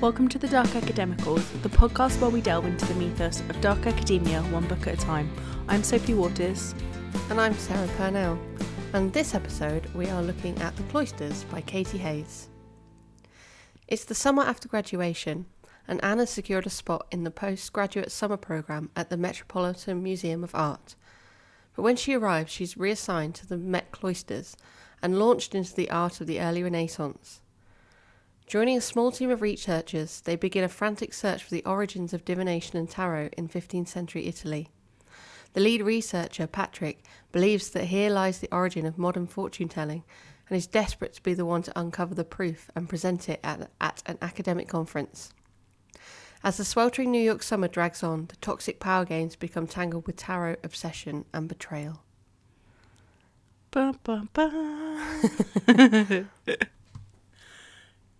Welcome to the Dark Academicals, the podcast where we delve into the mythos of dark academia one book at a time. I'm Sophie Waters. And I'm Sarah Purnell. And this episode, we are looking at The Cloisters by Katy Hays. It's the summer after graduation, and Anna secured a spot in the postgraduate summer programme at the Metropolitan Museum of Art. But when she arrives, she's reassigned to the Met Cloisters and launched into the art of the early Renaissance. Joining a small team of researchers, they begin a frantic search for the origins of divination and tarot in 15th century Italy. The lead researcher, Patrick, believes that here lies the origin of modern fortune telling and is desperate to be the one to uncover the proof and present it at, at an academic conference. As the sweltering New York summer drags on, the toxic power games become tangled with tarot, obsession, and betrayal. Ba, ba, ba.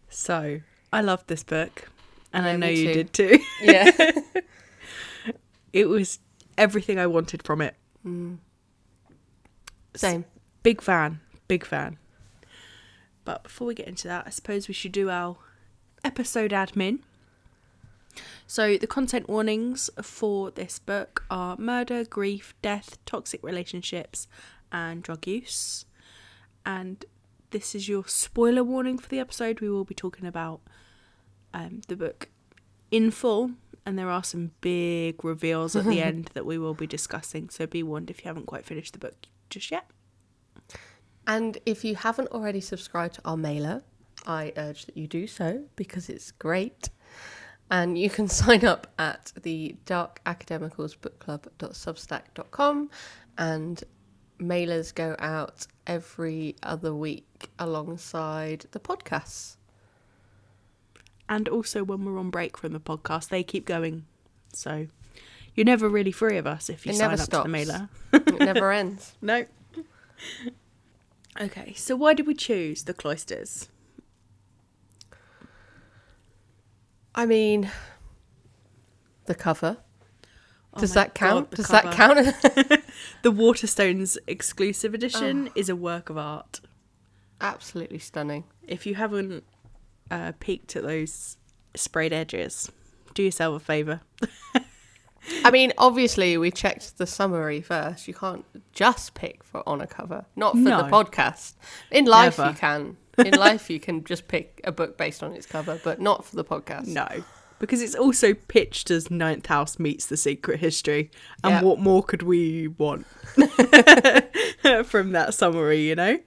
so, I loved this book, and I know you did too. Yeah. it was everything I wanted from it. Mm. Same. Big fan, big fan. But before we get into that, I suppose we should do our episode admin. So, the content warnings for this book are murder, grief, death, toxic relationships, and drug use. And this is your spoiler warning for the episode. We will be talking about um, the book in full, and there are some big reveals at the end that we will be discussing. So, be warned if you haven't quite finished the book just yet. And if you haven't already subscribed to our mailer, I urge that you do so because it's great. And you can sign up at the darkacademicalsbookclub.substack.com and mailers go out every other week alongside the podcasts. And also, when we're on break from the podcast, they keep going. So, you're never really free of us if you It sign never up to the mailer. It never ends. No. okay, so why did we choose the cloisters? I mean, the cover. Oh Does that count? God, Does that count? The Waterstones exclusive Oh. edition is a work of art. Absolutely stunning. If you haven't uh, peeked at those sprayed edges, do yourself a favour. I mean, obviously, we checked the summary first. You can't just pick for on a cover, not for No. the podcast. In life, Never. you can. In life, you can just pick a book based on its cover, but not for the podcast. No. Because it's also pitched as Ninth House meets the Secret History. And Yeah. what more could we want from that summary, you know?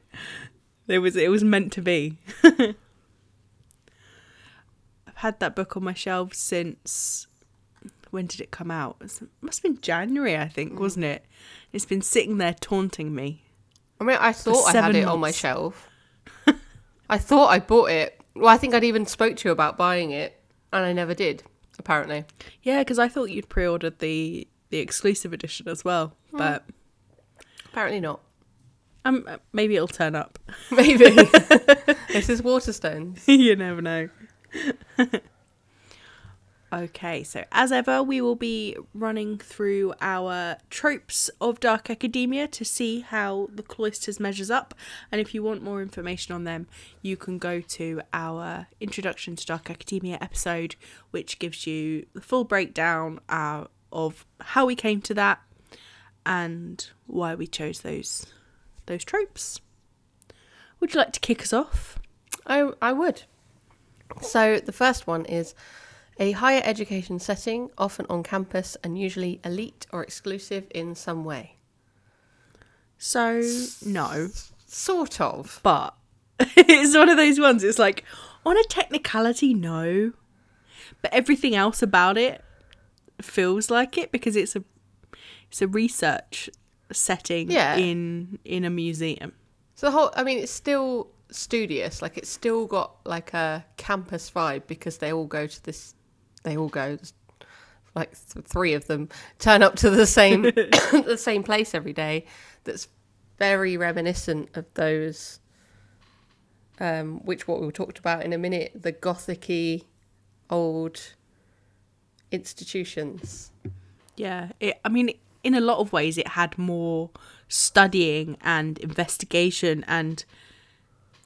It was it was meant to be. I've had that book on my shelves since when did it come out? It must have been January, I think, mm. wasn't it? It's been sitting there taunting me. I mean, I thought I had seven it on my shelf. I thought I bought it. Well, I think I'd even spoke to you about buying it, and I never did. Apparently, Yeah, because I thought you'd pre-ordered the the exclusive edition as well, but apparently not. um, maybe it'll turn up. Maybe this is Waterstones. you never know. okay, so as ever, we will be running through our tropes of dark academia to see how the cloisters measures up. And if you want more information on them, you can go to our introduction to dark academia episode, which gives you the full breakdown uh, of how we came to that and why we chose those those tropes. Would you like to kick us off? I I would. So the first one is a higher education setting, often on campus and usually elite or exclusive in some way. So no, Sort of. but it's one of those ones. It's like on a technicality, no, but everything else about it feels like it because it's a it's a research setting Yeah. in in a museum. So the whole I mean it's still studious, like it's still got like a campus vibe because they all go to this they all go like three of them turn up to the same the same place every day that's very reminiscent of those um which what we talked about in a minute the gothicy old institutions. Yeah, it, I mean, in a lot of ways, it had more studying and investigation and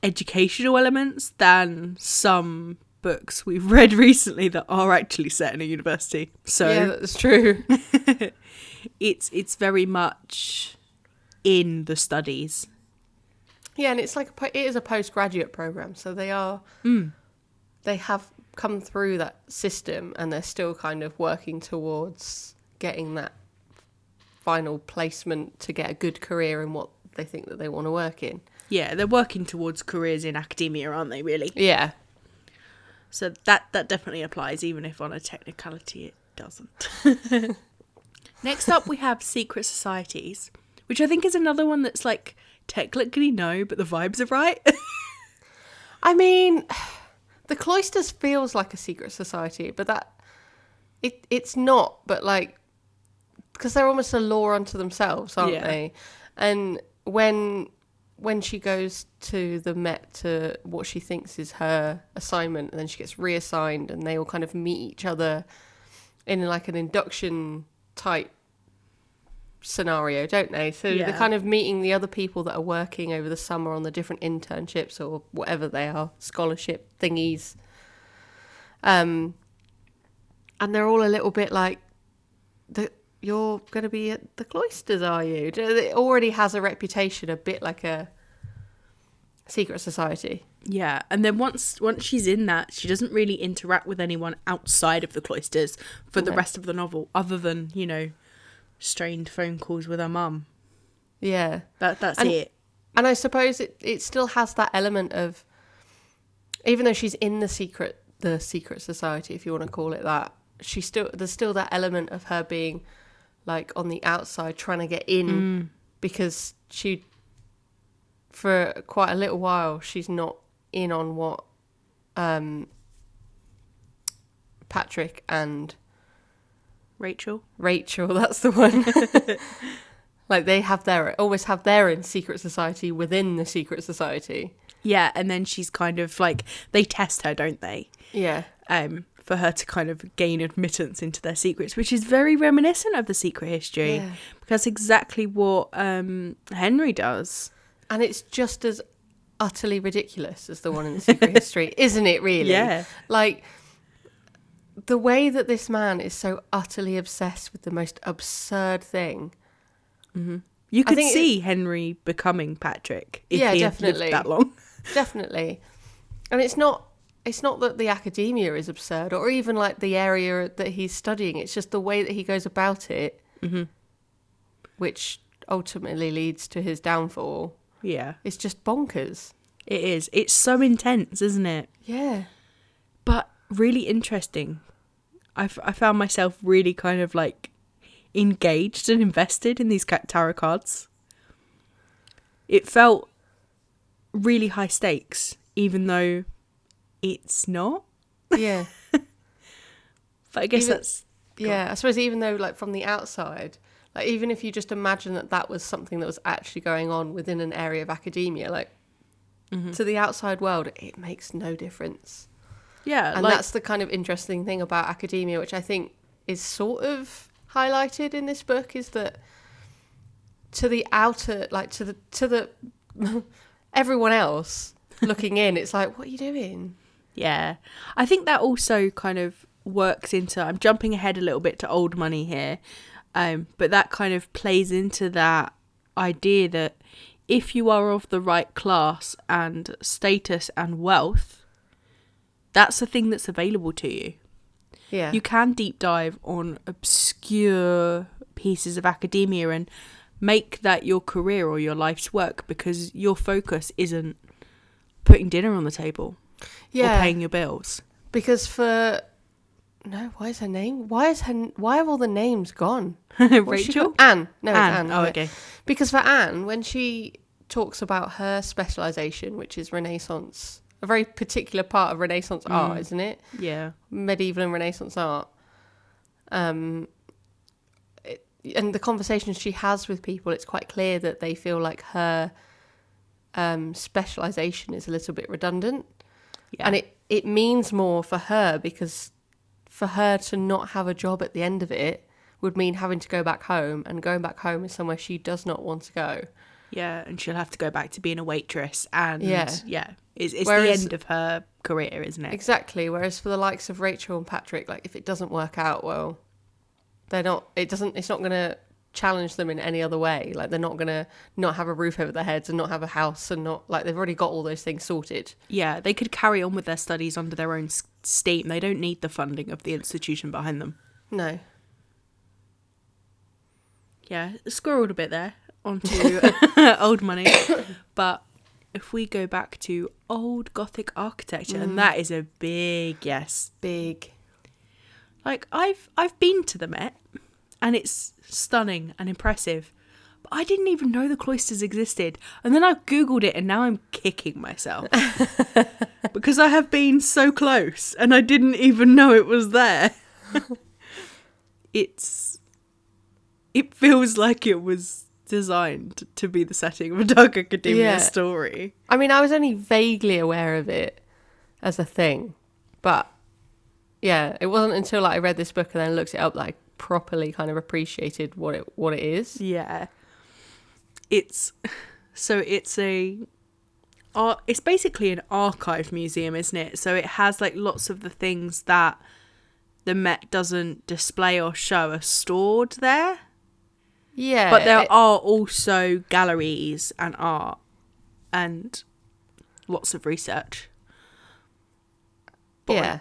educational elements than some books we've read recently that are actually set in a university. So yeah, that's true. it's it's very much in the studies. Yeah, and it's like a, it is a postgraduate program, so they are Mm. they have come through that system, and they're still kind of working towards getting that final placement to get a good career in what they think that they want to work in. Yeah, they're working towards careers in academia, aren't they? Really. Yeah, So that that definitely applies, even if on a technicality it doesn't. Next up, we have secret societies, which I think is another one that's like technically no, but the vibes are right. I mean, the cloisters feels like a secret society, but that it it's not. But like, because they're almost a law unto themselves, aren't Yeah. they? And when when she goes to the Met to what she thinks is her assignment, and then she gets reassigned, and they all kind of meet each other in like an induction type scenario, don't they? So Yeah. they're kind of meeting the other people that are working over the summer on the different internships or whatever they are, scholarship thingies. Um, and they're all a little bit like, the, "You're going to be at the cloisters, are you?" It already has a reputation, a bit like a secret society. yeah, and then once once she's in that, she doesn't really interact with anyone outside of the cloisters for the rest of the novel, other than you know, strained phone calls with her mum. Yeah. That that's And- it. And I suppose it, it still has that element of, even though she's in the secret the secret society, if you want to call it that, she still there's still that element of her being like on the outside trying to get in because she for quite a little while she's not in on what um Patrick and Rachel. Rachel, that's the one. like they have their always have their own secret society within the secret society. Yeah, and then she's kind of like they test her, don't they? Yeah. Um, for her to kind of gain admittance into their secrets, which is very reminiscent of the secret history. Yeah. Because that's exactly what um Henry does. And it's just as utterly ridiculous as the one in the secret history, isn't it really? Yeah. Like the way that this man is so utterly obsessed with the most absurd thing. You could see Henry becoming Patrick if Yeah, he definitely. lived that long. Definitely. And it's not it's not that the academia is absurd or even like the area that he's studying. It's just the way that he goes about it, mm-hmm. which ultimately leads to his downfall. Yeah, It's just bonkers. it is. It's so intense, isn't it? Yeah. But really interesting. I, f- I found myself really kind of like engaged and invested in these tarot cards. It felt really high stakes, even though it's not. Yeah. But I guess Even- that's Yeah, I suppose even though, like, from the outside, like, even if you just imagine that that was something that was actually going on within an area of academia, like, mm-hmm. to the outside world, it makes no difference. yeah, And like that's the kind of interesting thing about academia, which I think is sort of highlighted in this book, is that to the outer, like, to the, to the, everyone else looking in, it's like, what are you doing? Yeah. I think that also kind of works into I'm jumping ahead a little bit to old money here. Um, but that kind of plays into that idea that if you are of the right class and status and wealth, that's the thing that's available to you. Yeah. You can deep dive on obscure pieces of academia and make that your career or your life's work because your focus isn't putting dinner on the table yeah. or paying your bills. Because for no, why is her name? Why is her? Why have all the names gone? Rachel? Anne. No, it's Anne. Anne. Oh, okay. Because for Anne, when she talks about her specialization, which is Renaissance, a very particular part of Renaissance art, isn't it? Yeah. Medieval and Renaissance art. Um, it, and the conversations she has with people, it's quite clear that they feel like her um, specialization is a little bit redundant Yeah. and it it means more for her because for her to not have a job at the end of it would mean having to go back home and going back home is somewhere she does not want to go yeah, and she'll have to go back to being a waitress and Yeah. yeah. It's, it's Whereas- the end of her career, isn't it? Exactly. Whereas for the likes of Rachel and Patrick, like if it doesn't work out well, they're not. It doesn't. It's not going to challenge them in any other way. Like they're not to not have a roof over their heads and not have a house and not like they've already got all those things sorted. Yeah, they could carry on with their studies under their own steam. They don't need the funding of the institution behind them. No. Yeah, squirreled a bit there onto old money. But if we go back to old Gothic architecture, and mm. that is a big yes. Big. Like I've I've been to the Met, and it's stunning and impressive. But I didn't even know the cloisters existed, and then I googled it, and now I'm kicking myself because I have been so close, and I didn't even know it was there. it's it feels like it was designed to be the setting of a dark academia Yeah. story. I mean, I was only vaguely aware of it as a thing, but yeah, it wasn't until like I read this book and then looked it up I properly kind of appreciated what it what it is. Yeah. It's so it's a ar- it's basically an archive museum, isn't it? So it has like lots of the things that the Met doesn't display or show are stored there. Yeah, But there it- are also galleries and art and lots of research. But on- yeah,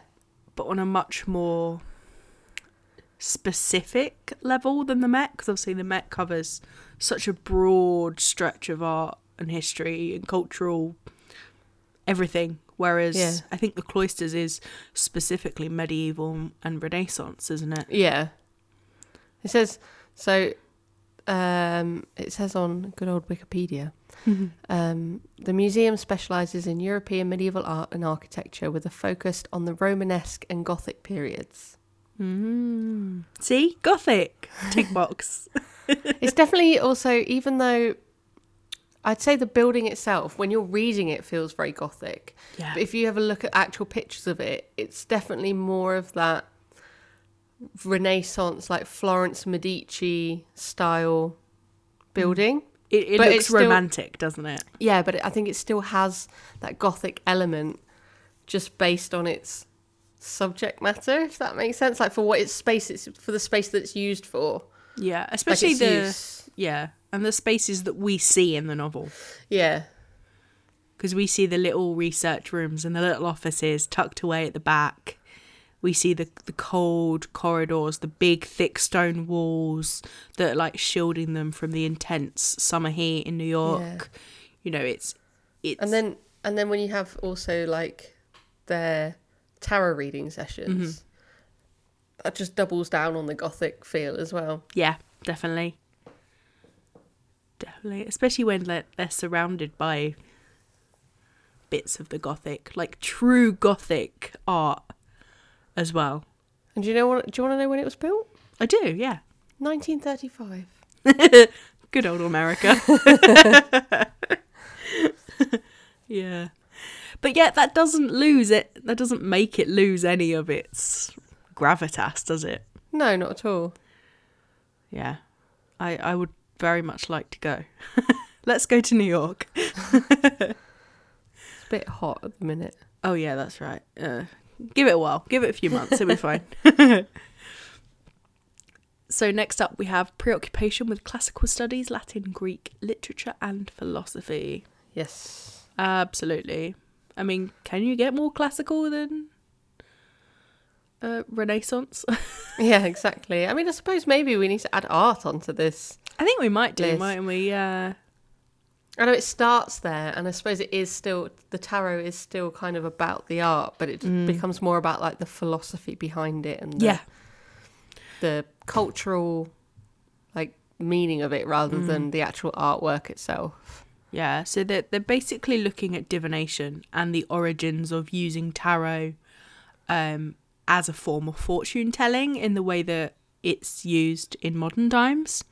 but on a much more specific level than the Met, because obviously the Met covers such a broad stretch of art and history and cultural everything. Whereas Yeah. I think the cloisters is specifically medieval and Renaissance, isn't it? yeah. It says so. Um, it says on good old Wikipedia. Um, the museum specialises in European medieval art and architecture with a focus on the Romanesque and Gothic periods. Mm. See, Gothic tick box. it's definitely also, even though I'd say the building itself, when you're reading it, feels very Gothic. yeah, But if you have a look at actual pictures of it, it's definitely more of that Renaissance, like Florence Medici style building. it, it looks it's still- romantic, doesn't it? Yeah, but I think it still has that Gothic element just based on its subject matter, if that makes sense. Like for what its space, it's for the space that it's used for. Yeah, especially its the use. yeah, and the spaces that we see in the novel. Yeah. because we see the little research rooms and the little offices tucked away at the back. We see the the cold corridors, the big thick stone walls that are like shielding them from the intense summer heat in New York. You know, it's it's And then and then when you have also like their tarot reading sessions, mm-hmm. that just doubles down on the gothic feel as well. yeah, definitely, definitely, especially when they're, they're surrounded by bits of the gothic, like true gothic art as well. And do you know what? Do you want to know when it was built? I do, yeah. 1935. Good old America. yeah. But yet that doesn't lose it that doesn't make it lose any of its gravitas, does it? No, not at all. Yeah. I I would very much like to go. Let's go to New York. It's a bit hot at the minute. Oh yeah, that's right. Uh, give it a while. Give it a few months. It'll be fine. so next up, we have preoccupation with classical studies, Latin, Greek, literature, and philosophy. Yes. Absolutely. I mean, can you get more classical than uh, Renaissance? Yeah, exactly. I mean, I suppose maybe we need to add art onto this. I think we might do, Liz. mightn't we? Uh, I know it starts there, and I suppose it is still the tarot is still kind of about the art, but it becomes more about like the philosophy behind it and the, yeah, the cultural like meaning of it rather Mm. than the actual artwork itself. Yeah. So they're they're basically looking at divination and the origins of using tarot um, as a form of fortune telling in the way that it's used in modern times,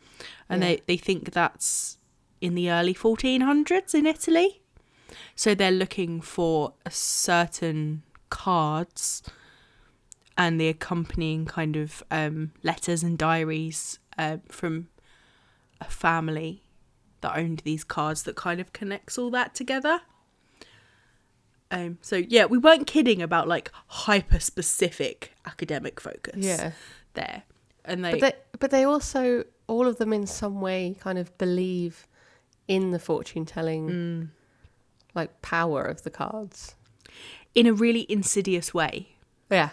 and Yeah. they they think that's in the early 1400s in Italy. So they're looking for a certain cards and the accompanying kind of um, letters and diaries uh, from a family that owned these cards that kind of connects all that together. Um, so yeah, we weren't kidding about like hyper specific academic focus. Yeah. there, and they, But they, but they also, all of them in some way kind of believe in the fortune telling, Mm. like, power of the cards. in a really insidious way. Yeah.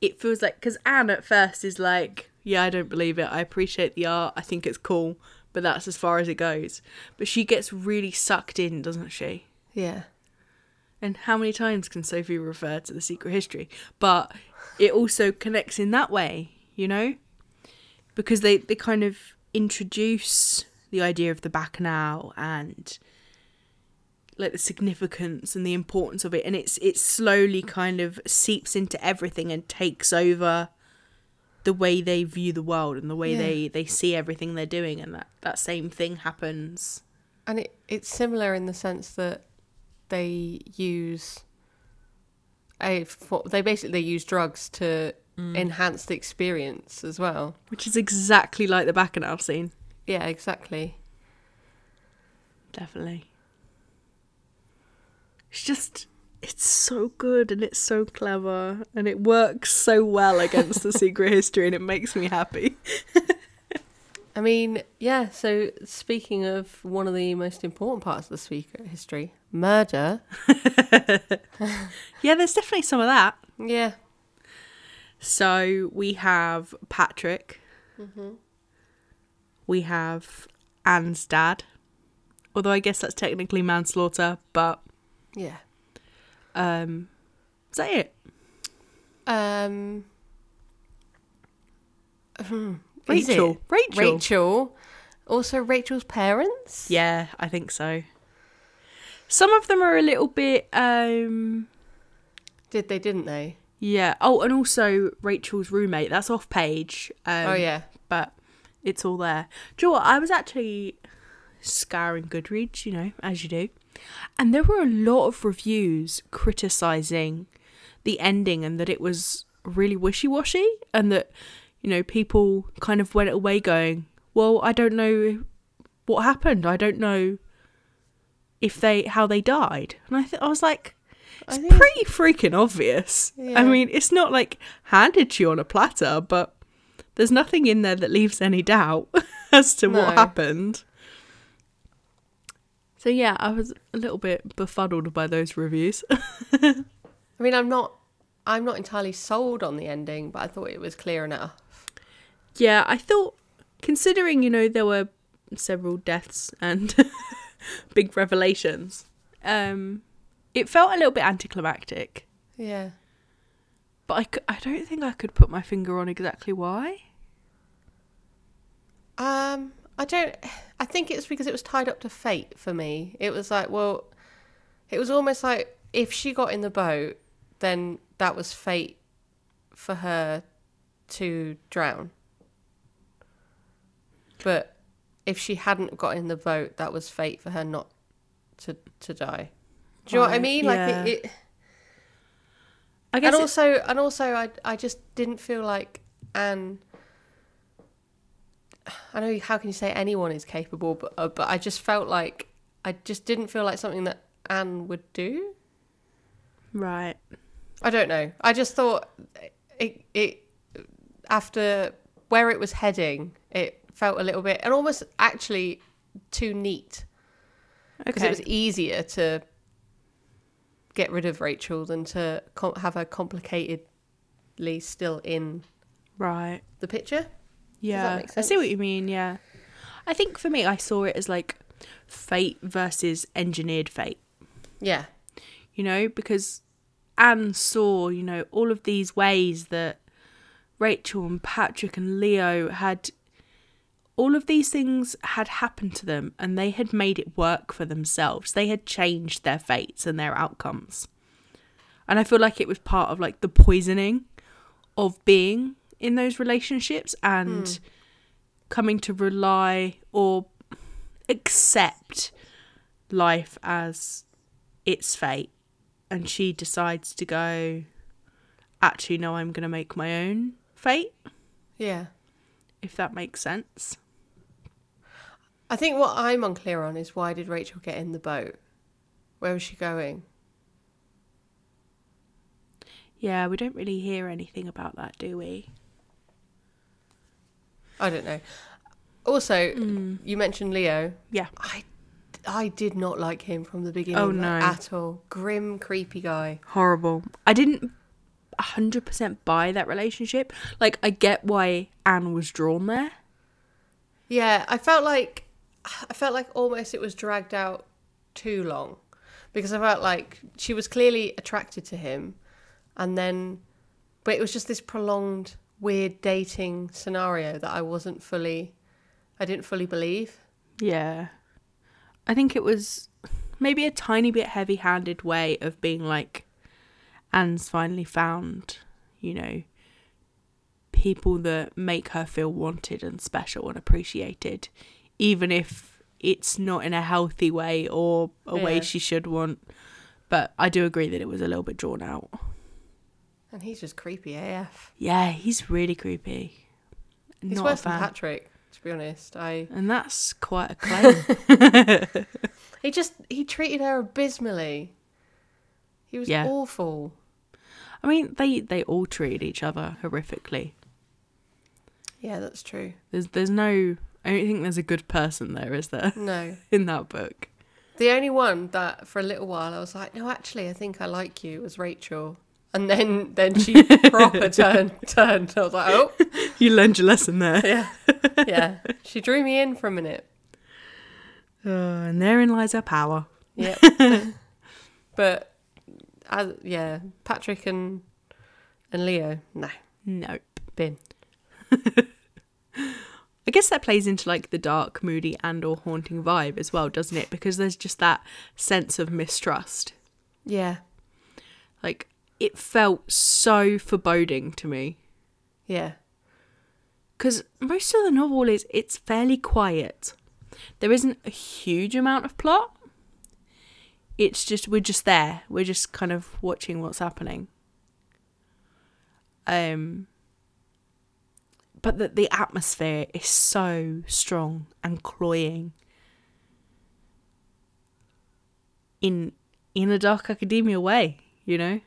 It feels like because Anne at first is like, yeah, I don't believe it. I appreciate the art. I think it's cool, but that's as far as it goes. But she gets really sucked in, doesn't she? Yeah. And how many times can Sophie refer to the secret history? But it also connects in that way, you know? Because they, they kind of introduce the idea of the bacchanal and like the significance and the importance of it and it's it slowly kind of seeps into everything and takes over the way they view the world and the way Yeah. they they see everything they're doing and that that same thing happens And it, it's similar in the sense that they use a for, they basically use drugs to mm. enhance the experience as well. which is exactly like the bacchanal scene Yeah, exactly. Definitely. It's just it's so good and it's so clever and it works so well against the secret history and it makes me happy. I mean, yeah, so speaking of one of the most important parts of the secret history, murder. Yeah, there's definitely some of that. Yeah. So we have Patrick. Mm-hmm. We have Anne's dad. Although I guess that's technically manslaughter, but Yeah. Um is that it? Um hmm, is Rachel. it? Rachel. Rachel. Also Rachel's parents? Yeah, I think so. Some of them are a little bit um Did they, didn't they? Yeah. Oh, and also Rachel's roommate. That's off page. Um, oh yeah. But it's all there. Do you know what? I was actually scouring Goodreads, you know, as you do. And there were a lot of reviews criticising the ending and that it was really wishy washy and that, you know, people kind of went away going, well, I don't know what happened. I don't know if they, how they died. And I, th- I was like, it's pretty freaking obvious. Yeah. I mean, it's not like handed to you on a platter, but there's nothing in there that leaves any doubt as to what happened. So yeah, I was a little bit befuddled by those reviews. I mean I'm not I'm not entirely sold on the ending, but I thought it was clear enough. yeah, I thought considering, you know, there were several deaths and big revelations, um it felt a little bit anticlimactic. Yeah. But I, c- I don't think I could put my finger on exactly why. Um, I don't. I think it's because it was tied up to fate for me. It was like, well, it was almost like if she got in the boat, then that was fate for her to drown. But if she hadn't got in the boat, that was fate for her not to to die. Do you know what I Right, mean? yeah. Like it, it I guess and also and also I I just didn't feel like Anne. I know how can you say anyone is capable, but uh, but I just felt like I just didn't feel like something that Anne would do. right. I don't know. I just thought it it after where it was heading, it felt a little bit and almost actually too neat because Okay. it was easier to get rid of Rachel than to com- have her complicatedly still in right. the picture. Yeah, I see what you mean. Yeah, I think for me, I saw it as like fate versus engineered fate. Yeah, You know, because Anne saw, you know, all of these ways that Rachel and Patrick and Leo had. All of these things had happened to them and they had made it work for themselves. They had changed their fates and their outcomes. And I feel like it was part of like the poisoning of being in those relationships and hmm. coming to rely or accept life as its fate and she decides to go actually no i'm going to make my own fate yeah. if that makes sense I think what I'm unclear on is why did Rachel get in the boat? Where was she going? Yeah, we don't really hear anything about that, do we? I don't know. Also, Mm. you mentioned Leo. Yeah. I, I did not like him from the beginning Oh, no. at all. Grim, creepy guy. Horrible. I didn't 100% buy that relationship. Like, I get why Anne was drawn there. Yeah, I felt like I felt like almost it was dragged out too long because I felt like she was clearly attracted to him and then but it was just this prolonged weird dating scenario that I wasn't fully I didn't fully believe. Yeah. I think it was maybe a tiny bit heavy handed way of being like, Anne's finally found, you know, people that make her feel wanted and special and appreciated, even if it's not in a healthy way or a way she should want. But I do agree that it was a little bit drawn out. And he's just creepy AF. Yeah, he's really creepy. He's Not worse a than. Patrick, to be honest. I And that's quite a claim. he just he treated her abysmally. He was Yeah. awful. I mean, they they all treated each other horrifically. Yeah, that's true. There's there's no I don't think there's a good person there, is there, No. in that book? The only one that for a little while I was like, no, actually, I think I like you was Rachel. And then then she proper turned turned. I was like, oh You learned your lesson there. yeah, yeah. She drew me in for a minute. Oh, and therein lies our power. Yep. but as, yeah, Patrick and and Leo, no, Nope. bin. I guess that plays into like the dark, moody, and or haunting vibe as well, doesn't it? Because there's just that sense of mistrust. Yeah, Like it felt so foreboding to me. yeah, because most of the novel is it's fairly quiet. There isn't a huge amount of plot. It's just we're just there. We're just kind of watching what's happening. Um but the the atmosphere is so strong and cloying. In in a dark academia way, you know?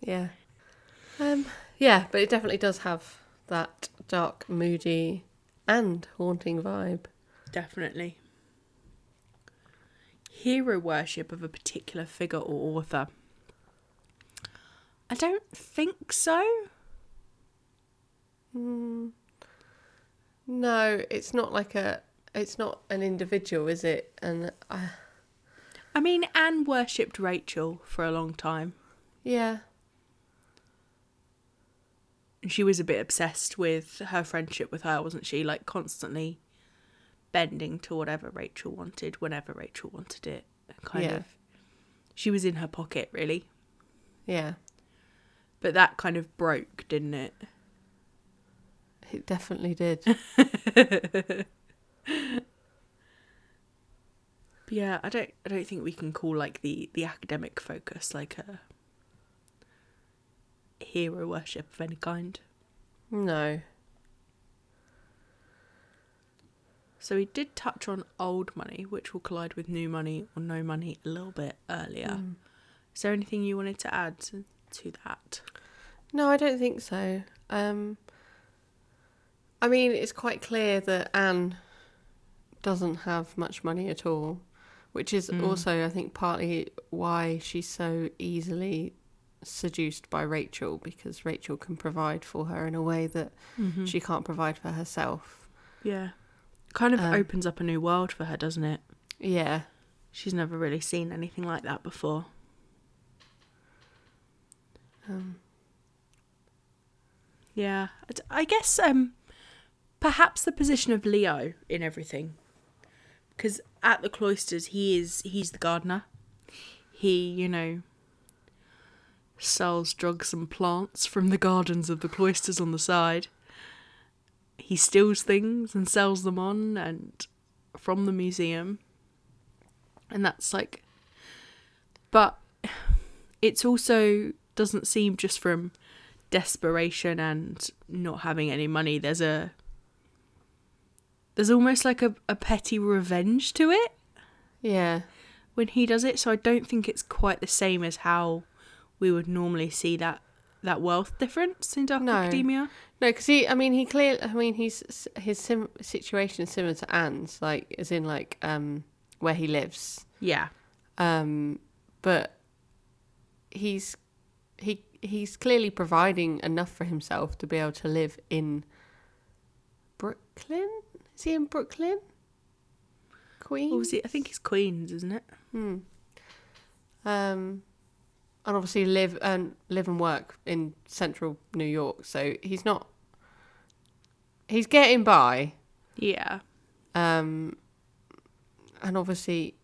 Yeah. Um, yeah, but it definitely does have that dark, moody, and haunting vibe. Definitely. Hero worship of a particular figure or author. I don't think so. Mm, no, it's not like a. It's not an individual, is it? And I, I mean, Anne worshipped Rachel for a long time. yeah, she was a bit obsessed with her friendship with her, wasn't she? Like, constantly bending to whatever Rachel wanted, whenever Rachel wanted it. Kind Yeah. of. She was in her pocket, really. yeah, But that kind of broke, didn't it? it definitely did. Yeah, I don't I don't think we can call like the the academic focus like a hero worship of any kind. no, So we did touch on old money, which will collide with new money or no money a little bit earlier. Mm. Is there anything you wanted to add to, to that? no, I don't think so. Um, I mean, it's quite clear that Anne doesn't have much money at all, which is Mm. also, I think, partly why she's so easily seduced by Rachel because Rachel can provide for her in a way that Mm-hmm. she can't provide for herself. yeah, kind of Um, opens up a new world for her, doesn't it? Yeah, She's never really seen anything like that before. um, Yeah, I guess um, perhaps the position of Leo in everything, because at the cloisters he is he's the gardener. He, you know, sells drugs and plants from the gardens of the cloisters on the side. He steals things and sells them on and from the museum. And that's like but it's also doesn't seem just from desperation and not having any money there's a there's almost like a, a petty revenge to it yeah, when he does it so i don't think it's quite the same as how we would normally see that that wealth difference in Dark No. Academia. No, because he, I mean, he clearly, I mean, he's his sim- situation is similar to Anne's, like, as in like um where he lives. Yeah. Um, but he's he he's clearly providing enough for himself to be able to live in Brooklyn. Is he in Brooklyn? Queens. What was it? I think he's Queens, isn't it? Hmm. Um, and obviously live and live and work in central New York. So he's not. He's getting by. Yeah. Um, and obviously,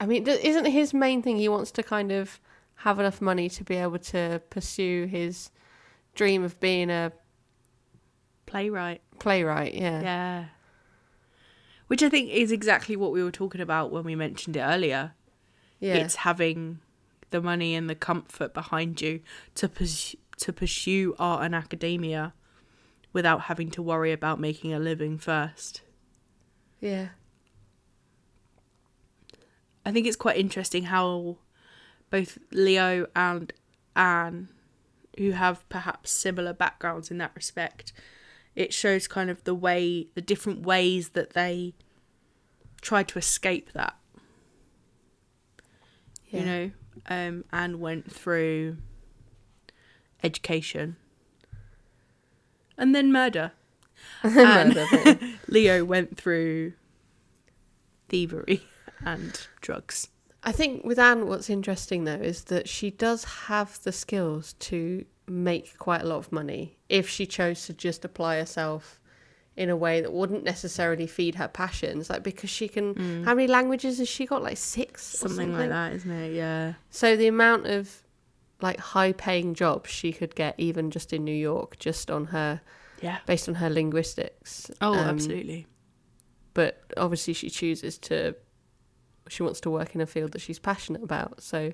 I mean, isn't his main thing he wants to kind of have enough money to be able to pursue his dream of being a Playwright. playwright? Yeah. Yeah. Which I think is exactly what we were talking about when we mentioned it earlier. Yeah. It's having the money and the comfort behind you to pursue, to pursue art and academia without having to worry about making a living first. yeah. I think it's quite interesting how both Leo and Anne, who have perhaps similar backgrounds in that respect, it shows kind of the way, the different ways that they try to escape that. Yeah. You know, um, Anne went through education and then murder. And Murder, Leo went through thievery and drugs. I think with Anne, what's interesting though is that she does have the skills to make quite a lot of money if she chose to just apply herself in a way that wouldn't necessarily feed her passions. Like because she can, how many languages has she got? Like six, Mm. Something, like that, isn't it? Yeah. So the amount of like high-paying jobs she could get, even just in New York, just on her Yeah. based on her linguistics. Oh, Um, absolutely. But obviously, she chooses to. She wants to work in a field that she's passionate about. So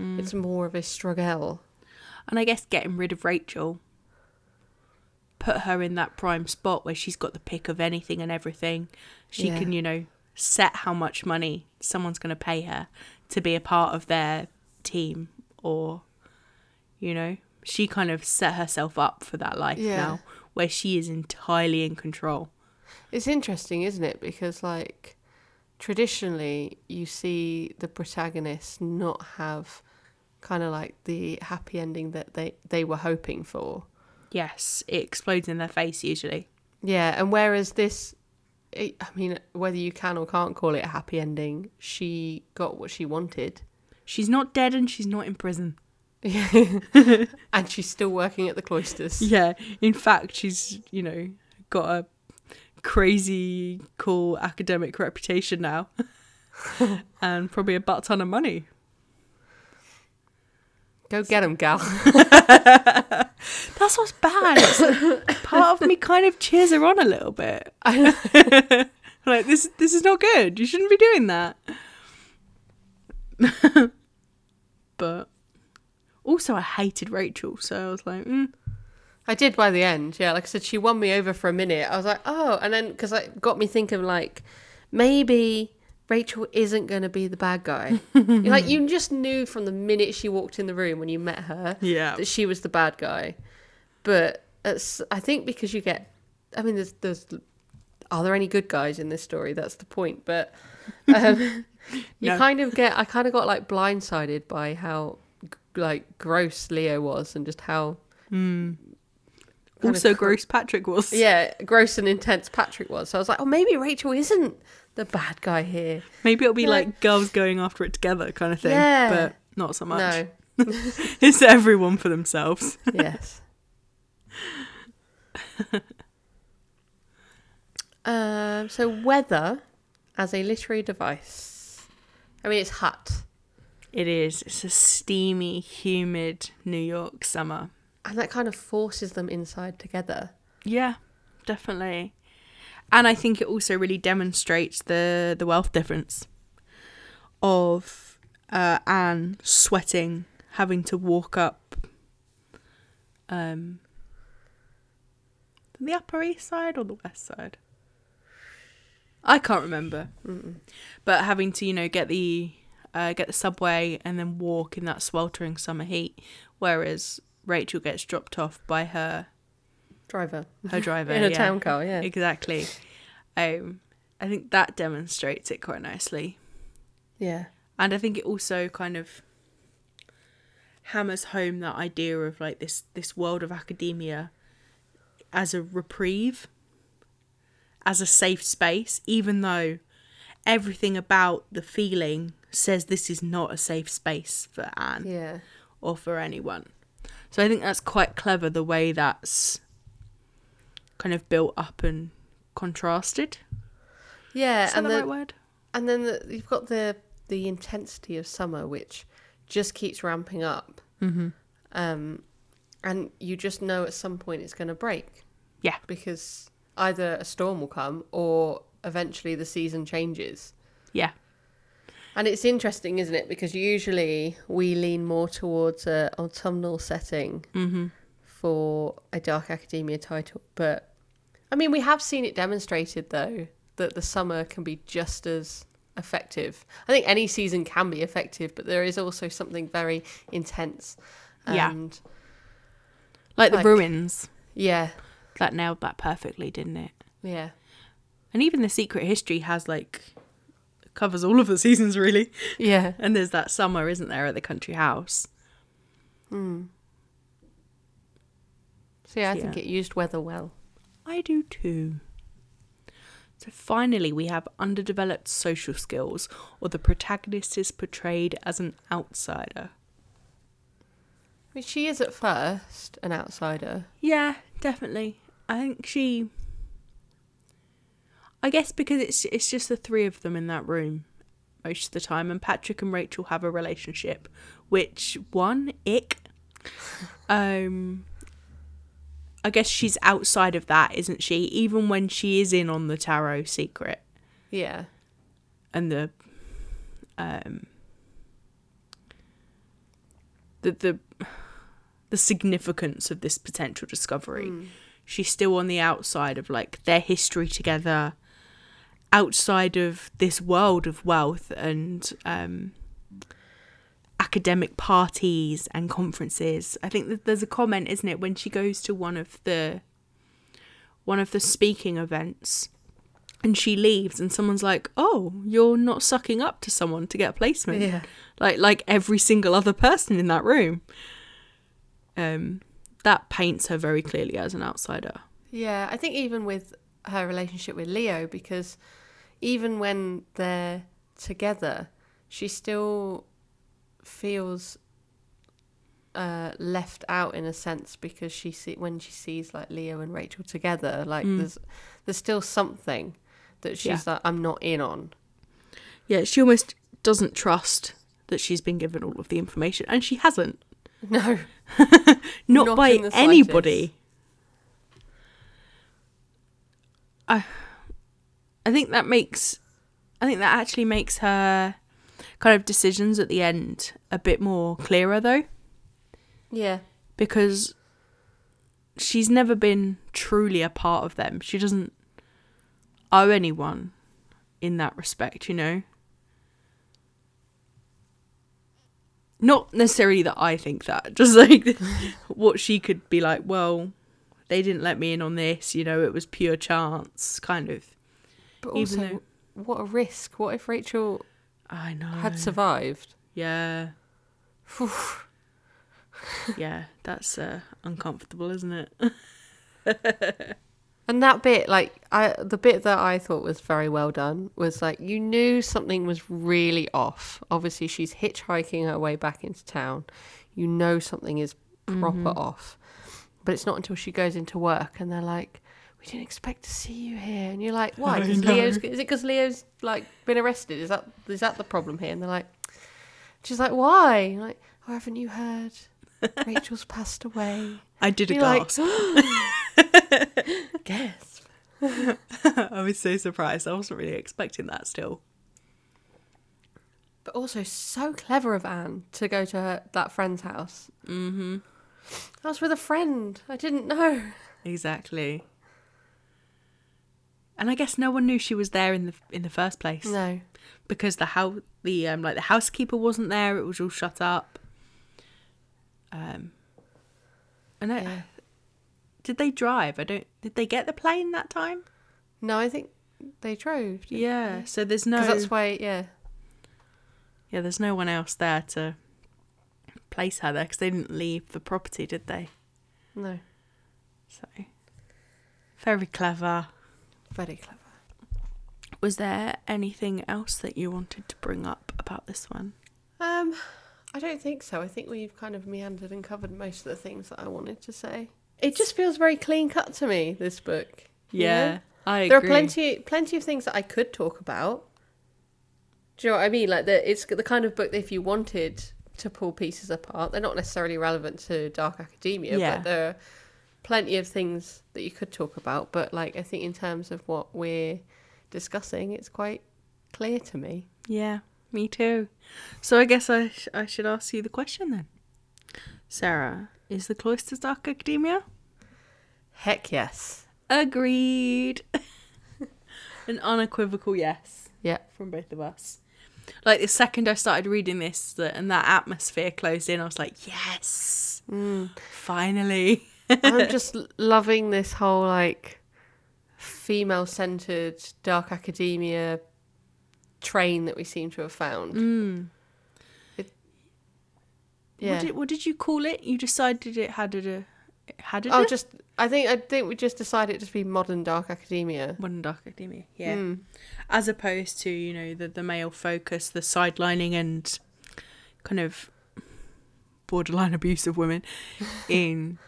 Mm. it's more of a struggle. And I guess getting rid of Rachel put her in that prime spot where she's got the pick of anything and everything. She Yeah. can, you know, set how much money someone's going to pay her to be a part of their team or, you know, she kind of set herself up for that life Yeah. now where she is entirely in control. It's interesting, isn't it? Because like traditionally, you see the protagonists not have kind of like the happy ending that they they were hoping for. Yes, it explodes in their face usually. Yeah, and whereas this, I I mean, whether you can or can't call it a happy ending, she got what she wanted. She's not dead and she's not in prison. and she's still working at the cloisters. Yeah, in fact, she's, you know, got a crazy cool academic reputation now and probably a butt ton of money. Go get him, gal. That's what's bad. It's like, part of me kind of cheers her on a little bit. like this this is not good. You shouldn't be doing that. but also I hated Rachel, so I was like, mm, I did by the end. Yeah, like I said, she won me over for a minute. I was like, oh, and then because it got me thinking, like maybe Rachel isn't going to be the bad guy. like you just knew from the minute she walked in the room when you met her yeah. that she was the bad guy. But it's, I think because you get, I mean, there's, there's, are there any good guys in this story? That's the point. But um, you No. kind of get, I kind of got like blindsided by how g- like gross Leo was and just how Mm. Also, cr- gross Patrick was. yeah, gross and intense Patrick was. So I was like, oh, maybe Rachel isn't the bad guy here. Maybe it'll be Yeah. like girls going after it together kind of thing. Yeah. But not so much. No. It's everyone for themselves. yes. um, so weather as a literary device. I mean, it's hot, It is. It's a steamy, humid New York summer. and that kind of forces them inside together. Yeah, definitely. And I think it also really demonstrates the the wealth difference of uh, Anne sweating, having to walk up um, the Upper East Side or the West Side. I can't remember, Mm-mm. but having to you know get the uh, get the subway and then walk in that sweltering summer heat, whereas Rachel gets dropped off by her Driver. her driver In a yeah. town car, yeah. exactly. Um, I think that demonstrates it quite nicely, Yeah. and I think it also kind of hammers home that idea of like this this world of academia as a reprieve, as a safe space, even though everything about the feeling says this is not a safe space for Anne Yeah. or for anyone. So I think that's quite clever the way that's kind of built up and contrasted. Yeah, Is that and the the, right word? and then the, you've got the the intensity of summer, which just keeps ramping up. Mm-hmm. Um, and you just know at some point it's going to break. Yeah. Because either a storm will come or eventually the season changes. Yeah. And it's interesting, isn't it? Because usually we lean more towards an autumnal setting Mm-hmm. for a Dark Academia title. But I mean, we have seen it demonstrated though that the summer can be just as effective. I think any season can be effective, but there is also something very intense. Yeah. And Like the ruins. yeah, That nailed that perfectly, didn't it? yeah, And even the secret history has like covers all of the seasons really. yeah. And there's that summer, isn't there, at the country house? Hmm. So yeah, I Yeah. think it used weather well. I do too. So finally, we have underdeveloped social skills, or the protagonist is portrayed as an outsider. I mean, she is at first an outsider. Yeah, definitely. I think she. I guess because it's it's just the three of them in that room most of the time, and Patrick and Rachel have a relationship, which one ick. Um, I guess she's outside of that, isn't she? Even when she is in on the tarot secret Yeah, and the um the the the significance of this potential discovery Hmm. she's still on the outside of like their history together outside of this world of wealth and um academic parties and conferences. I think that there's a comment isn't it when she goes to one of the one of the speaking events and she leaves and someone's like oh you're not sucking up to someone to get a placement. Yeah, like like every single other person in that room. Um that paints her very clearly as an outsider. Yeah. I think even with her relationship with Leo, because even when they're together, she still feels uh, left out in a sense because she see when she sees like Leo and Rachel together, like Mm. there's there's still something that she's like I'm not in on. yeah she almost doesn't trust that she's been given all of the information and she hasn't No, not, Not by in the slightest. anybody i i think that makes i think that actually makes her kind of decisions at the end a bit more clearer though yeah, because she's never been truly a part of them. She doesn't owe anyone in that respect, you know? Not necessarily that I think that, just like what she could be like, well, they didn't let me in on this, you know, it was pure chance, kind of. but Even also what a risk. What if Rachel I know. had survived? Yeah. yeah, that's uh, uncomfortable, isn't it? And that bit, like I, the bit that I thought was very well done was like you knew something was really off. Obviously, she's hitchhiking her way back into town. You know something is proper Mm-hmm. off, but it's not until she goes into work and they're like, "We didn't expect to see you here," and you're like, "Why? I 'Cause know. Leo's is it because Leo's like been arrested? Is that is that the problem here?" And they're like, "She's like, why?" Like, "Oh, haven't you heard? Rachel's passed away." I did a You're like, gasp. I was so surprised. I wasn't really expecting that still. But also so clever of Anne to go to her, that friend's house. Mm-hmm. I was with a friend. I didn't know. Exactly. And I guess no one knew she was there in the in the first place No. because the house the um like the housekeeper wasn't there. It was all shut up. Um, I know. Yeah. Did they drive? I don't. Did they get the plane that time? No, I think they drove. Yeah. they? So there's no. that's why, yeah. Yeah, there's no one else there to place her there because they didn't leave the property, did they? No, So very clever. Very clever. Was there anything else that you wanted to bring up about this one? Um, I don't think so. I think we've kind of meandered and covered most of the things that I wanted to say. It just feels very clean cut to me. This book. you know? I there are plenty, plenty of things that I could talk about. Do you know what I mean? Like the, it's the kind of book that if you wanted to pull pieces apart, they're not necessarily relevant to Dark Academia, Yeah. but there are plenty of things that you could talk about. But like, I think in terms of what we're discussing, it's quite clear to me. Yeah, me too. So I guess I sh- I should ask you the question then. Sarah, is the Cloisters Dark Academia? Heck yes. Agreed. An unequivocal yes Yeah. from both of us. Like the second I started reading this and that atmosphere closed in, I was like, yes, mm. finally. I'm just loving this whole like female centered dark academia train that we seem to have found. Mm. Yeah. What, did, what did you call it? You decided it had a it had a oh, just I think I think we just decided it to be modern dark academia. modern dark academia. Yeah. Mm. as opposed to you know the the male focus, the sidelining and kind of borderline abuse of women in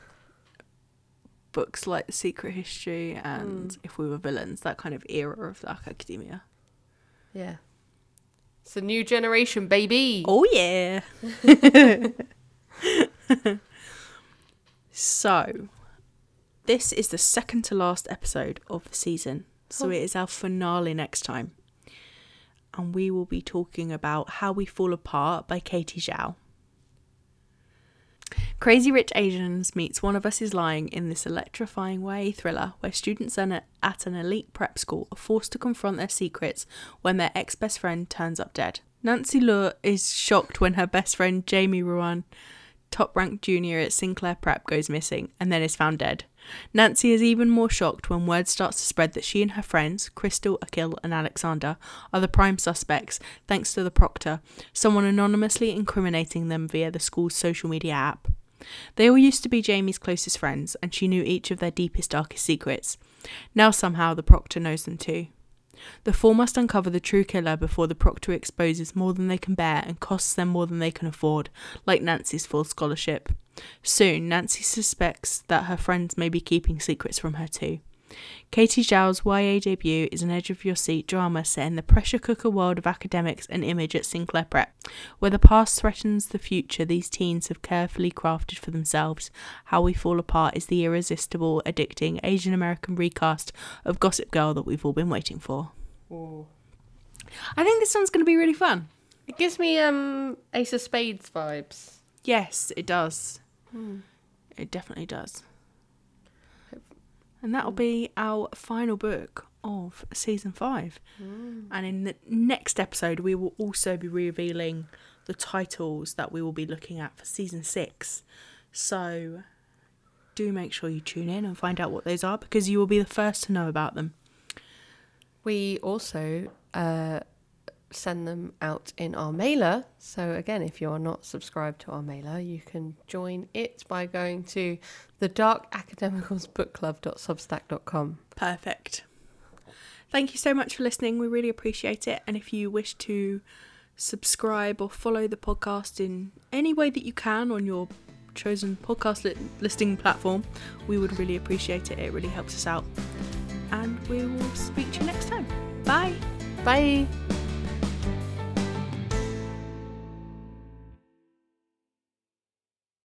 books like The Secret History and hmm. If We Were Villains, that kind of era of dark academia. Yeah. It's a new generation, baby. Oh yeah. so, this is the second to last episode of the season. So Oh. it is our finale next time. And we will be talking about How We Fall Apart by Katie Zhao. Crazy Rich Asians meets One of Us is Lying in this electrifying YA thriller where students at an elite prep school are forced to confront their secrets when their ex best friend turns up dead. Nancy Luo is shocked when her best friend Jamie Ruan, top ranked junior at Sinclair Prep, goes missing and then is found dead. Nancy is even more shocked when word starts to spread that she and her friends, Crystal, Akil, and Alexander, are the prime suspects thanks to the proctor, someone anonymously incriminating them via the school's social media app. They all used to be Jamie's closest friends, and she knew each of their deepest, darkest secrets. Now, somehow, the proctor knows them too. The four must uncover the true killer before the proctor exposes more than they can bear and costs them more than they can afford, like Nancy's full scholarship. Soon, Nancy suspects that her friends may be keeping secrets from her too. Katie Zhao's YA debut is an edge of your seat drama set in the pressure cooker world of academics and image at Sinclair Prep. Where the past threatens the future these teens have carefully crafted for themselves, How We Fall Apart is the irresistible, addicting Asian American recast of Gossip Girl that we've all been waiting for. I think this one's going to be really fun. It gives me um Ace of Spades vibes. Yes, it does. It definitely does. And that'll be our final book of season five. And in the next episode, we will also be revealing the titles that we will be looking at for season six. So do make sure you tune in and find out what those are because you will be the first to know about them. We also uh, send them out in our mailer. So, again, if you're not subscribed to our mailer, you can join it by going to the darkacademicalsbookclub.substack.com. Perfect. Thank you so much for listening. We really appreciate it. And if you wish to subscribe or follow the podcast in any way that you can on your chosen podcast li- listing platform, we would really appreciate it. It really helps us out. And we will speak to you next time. Bye. Bye.